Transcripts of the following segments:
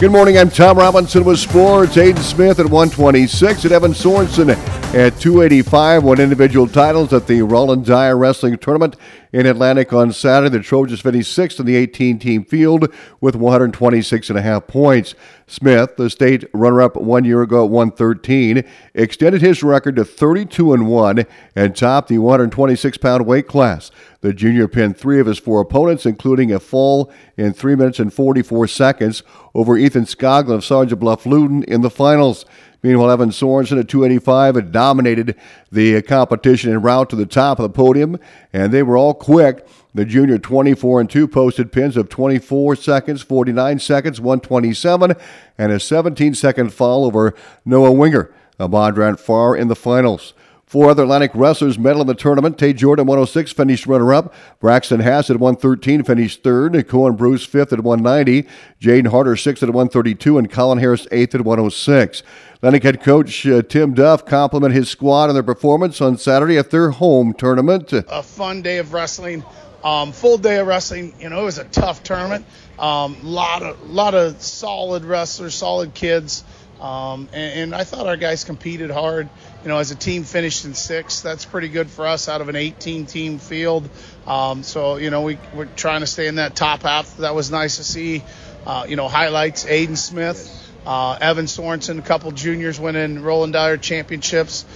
Good morning. I'm Tom Robinson with sports. Aiden Smith at 126 and Evan Sorensen at 285 won individual titles at the Roland Dyer Wrestling Tournament in Atlantic on Saturday. The Trojans finished sixth in the 18 team field with 126 and a half points. Smith, the state runner up one year ago at 113, extended his record to 32 and 1 and topped the 126 pound weight class. The junior pinned three of his four opponents, including a fall in 3 minutes and 44 seconds over Ethan Skoglund of Sergeant Bluff Luton in the finals. Meanwhile, Evan Sorensen at 285 had dominated the competition en route to the top of the podium, and they were all quick. The junior 24 and 2 posted pins of 24 seconds, 49 seconds, 127, and a 17 second fall over Noah Winger of Bondurant Farrar in the finals. Four other Atlantic wrestlers medal in the tournament. Tay Jordan, 106, finished runner-up. Braxton Hass at 113, finished third. Cohen Bruce, fifth at 190. Jaden Harder, sixth at 132. And Colin Harris, eighth at 106. Atlantic head coach uh, Tim Duff complimented his squad on their performance on Saturday at their home tournament. A fun day of wrestling. Um, full day of wrestling. You know, it was a tough tournament. Um, lot of lot of solid wrestlers, solid kids. Um, and, and, I thought our guys competed hard. You know, as a team finished in sixth, that's pretty good for us out of an 18 team field. Um, so, you know, we, we're trying to stay in that top half. That was nice to see. Uh, you know, highlights Aiden Smith, uh, Evan Sorensen, a couple juniors winning Roland Dyer championships.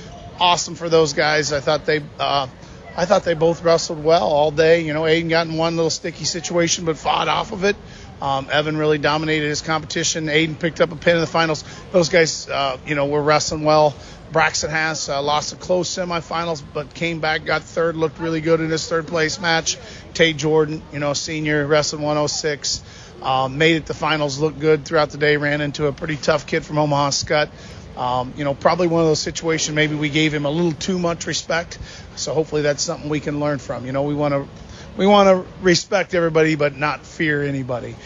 Awesome for those guys. I thought they. Uh, I thought they both wrestled well all day. You know, Aiden got in one little sticky situation, but fought off of it. Um, Evan really dominated his competition. Aiden picked up a pin in the finals. Those guys, uh, you know, were wrestling well. Braxton Hass uh, lost a close semifinals, but came back, got third, looked really good in his third place match. Tate Jordan, you know, senior, wrestling 106, um, made it to finals, looked good throughout the day, ran into a pretty tough kid from Omaha Skutt. Um, you know, probably one of those situations maybe we gave him a little too much respect. So hopefully that's something we can learn from. You know, we want to we want to respect everybody but not fear anybody.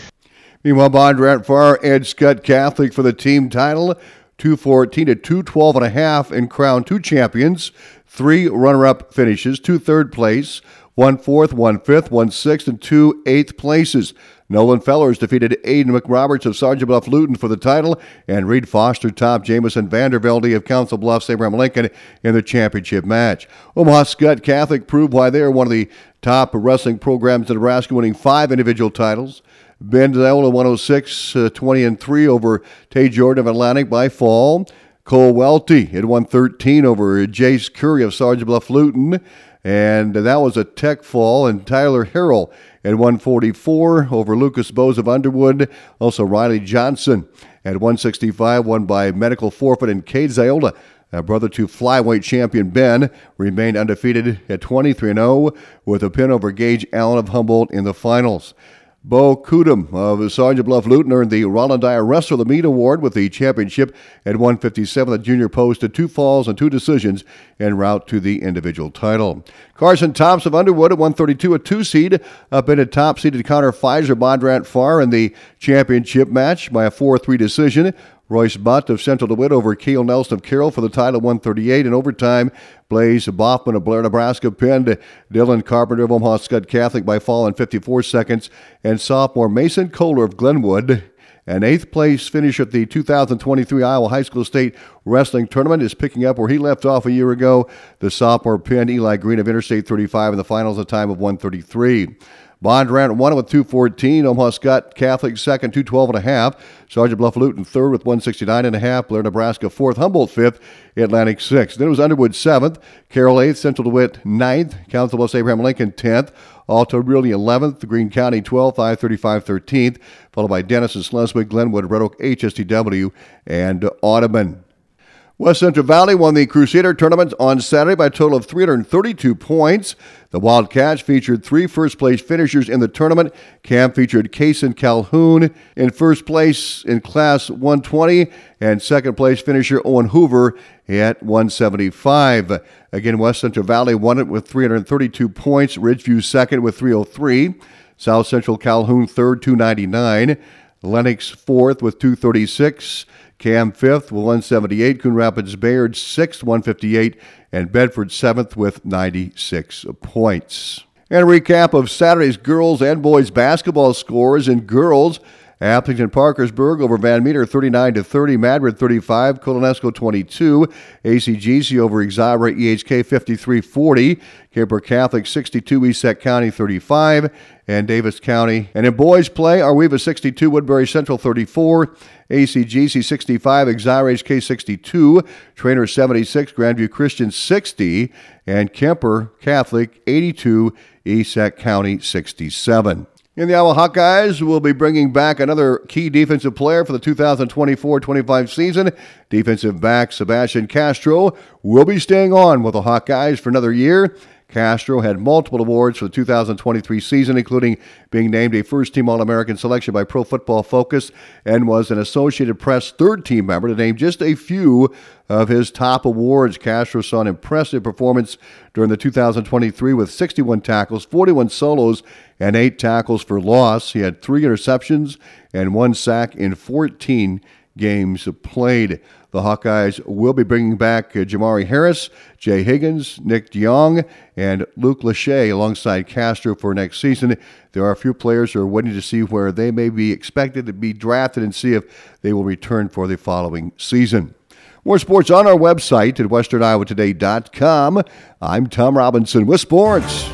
Meanwhile, Bondurant Farrar Ed Skutt Catholic for the team title, 214 to 212 and a half in crown two champions, three runner-up finishes, two third place, one fourth, one fifth, one sixth, and two eighth places. Nolan Fellers defeated Aiden McRoberts of Sergeant Bluff Luton for the title, and Reed Foster topped Jamison Vandervelde of Council Bluffs Abraham Lincoln in the championship match. Omaha Skutt Catholic proved why they are one of the top wrestling programs in Nebraska, winning five individual titles. Ben Zola 106, uh, 20 and 3 over Tay Jordan of Atlantic by fall. Cole Welty had 113 over Jace Curry of Sergeant Bluff Luton. And that was a tech fall. And Tyler Harrell at 144 over Lucas Bose of Underwood. Also Riley Johnson at 165, won by medical forfeit. And Cade Ziola, a brother to flyweight champion Ben, remained undefeated at 23 0 with a pin over Gage Allen of Humboldt in the finals. Bo Kudum of Sergeant Bluff Luton earned the Roland Dyer Wrestler of the Meet Award with the championship at 157. The junior posted two falls and two decisions en route to the individual title. Carson Thompson of Underwood at 132, a two seed, up in a top seeded Connor Pfizer Bondurant Farrar in the championship match by a 4 3 decision. Royce Butt of Central DeWitt over Keel Nelson of Carroll for the title 138. In overtime, Blaze Boffman of Blair, Nebraska pinned Dylan Carpenter of Omaha Skutt Catholic by fall in 54 seconds. And sophomore Mason Kohler of Glenwood an eighth place finish at the 2023 Iowa High School State Wrestling Tournament is picking up where he left off a year ago. The sophomore pinned Eli Green of Interstate 35 in the finals, a time of 133. Bondurant one with 214. Omaha Skutt Catholic second, 212 and a half. Sergeant Bluff Luton third with 169 and a half. Blair, Nebraska fourth. Humboldt fifth. Atlantic sixth. Then it was Underwood seventh. Carroll eighth. Central DeWitt ninth. Council Bluffs Abraham Lincoln tenth. Alta-Aurelia 11th. Greene County 12th. I-35 13th. Followed by Denison, Schleswig, Glenwood, Red Oak, HSTW, and Audubon. West Central Valley won the Crusader tournament on Saturday by a total of 332 points. The Wildcats featured three first place finishers in the tournament. Camp featured Kason Calhoun in first place in Class 120 and second place finisher Owen Hoover at 175. Again, West Central Valley won it with 332 points. Ridgeview second with 303. South Central Calhoun third, 299. Lenox fourth with 236. Cam fifth with 178. Coon Rapids Bayard sixth, 158. And Bedford seventh with 96 points. And a recap of Saturday's girls and boys basketball scores in girls. Aplington Parkersburg over Van Meter 39 to 30, Madrid 35, Colo-NESCO 22, ACGC over Exira EHK 53 40, Kuemper Catholic 62, East Sac County 35, and Davis County. And in boys play, Ar-We-Va 62, Woodbury Central 34, ACGC 65, Exira HK 62, Treynor 76, Grandview Christian 60, and Kuemper Catholic 82, East Sac County 67. In the Iowa Hawkeyes, we'll be bringing back another key defensive player for the 2024 25 season. Defensive back Sebastian Castro will be staying on with the Hawkeyes for another year. Castro had multiple awards for the 2023 season, including being named a first team All American selection by Pro Football Focus and was an Associated Press third team member to name just a few of his top awards. Castro saw an impressive performance during the 2023 with 61 tackles, 41 solos, and eight tackles for loss. He had three interceptions and one sack in 14 games played. The Hawkeyes will be bringing back uh, Jamari Harris, Jay Higgins, Nick DeJong, and Luke Lachey alongside Castro for next season. There are a few players who are waiting to see where they may be expected to be drafted and see if they will return for the following season. More sports on our website at westerniowatoday.com. I'm Tom Robinson with sports.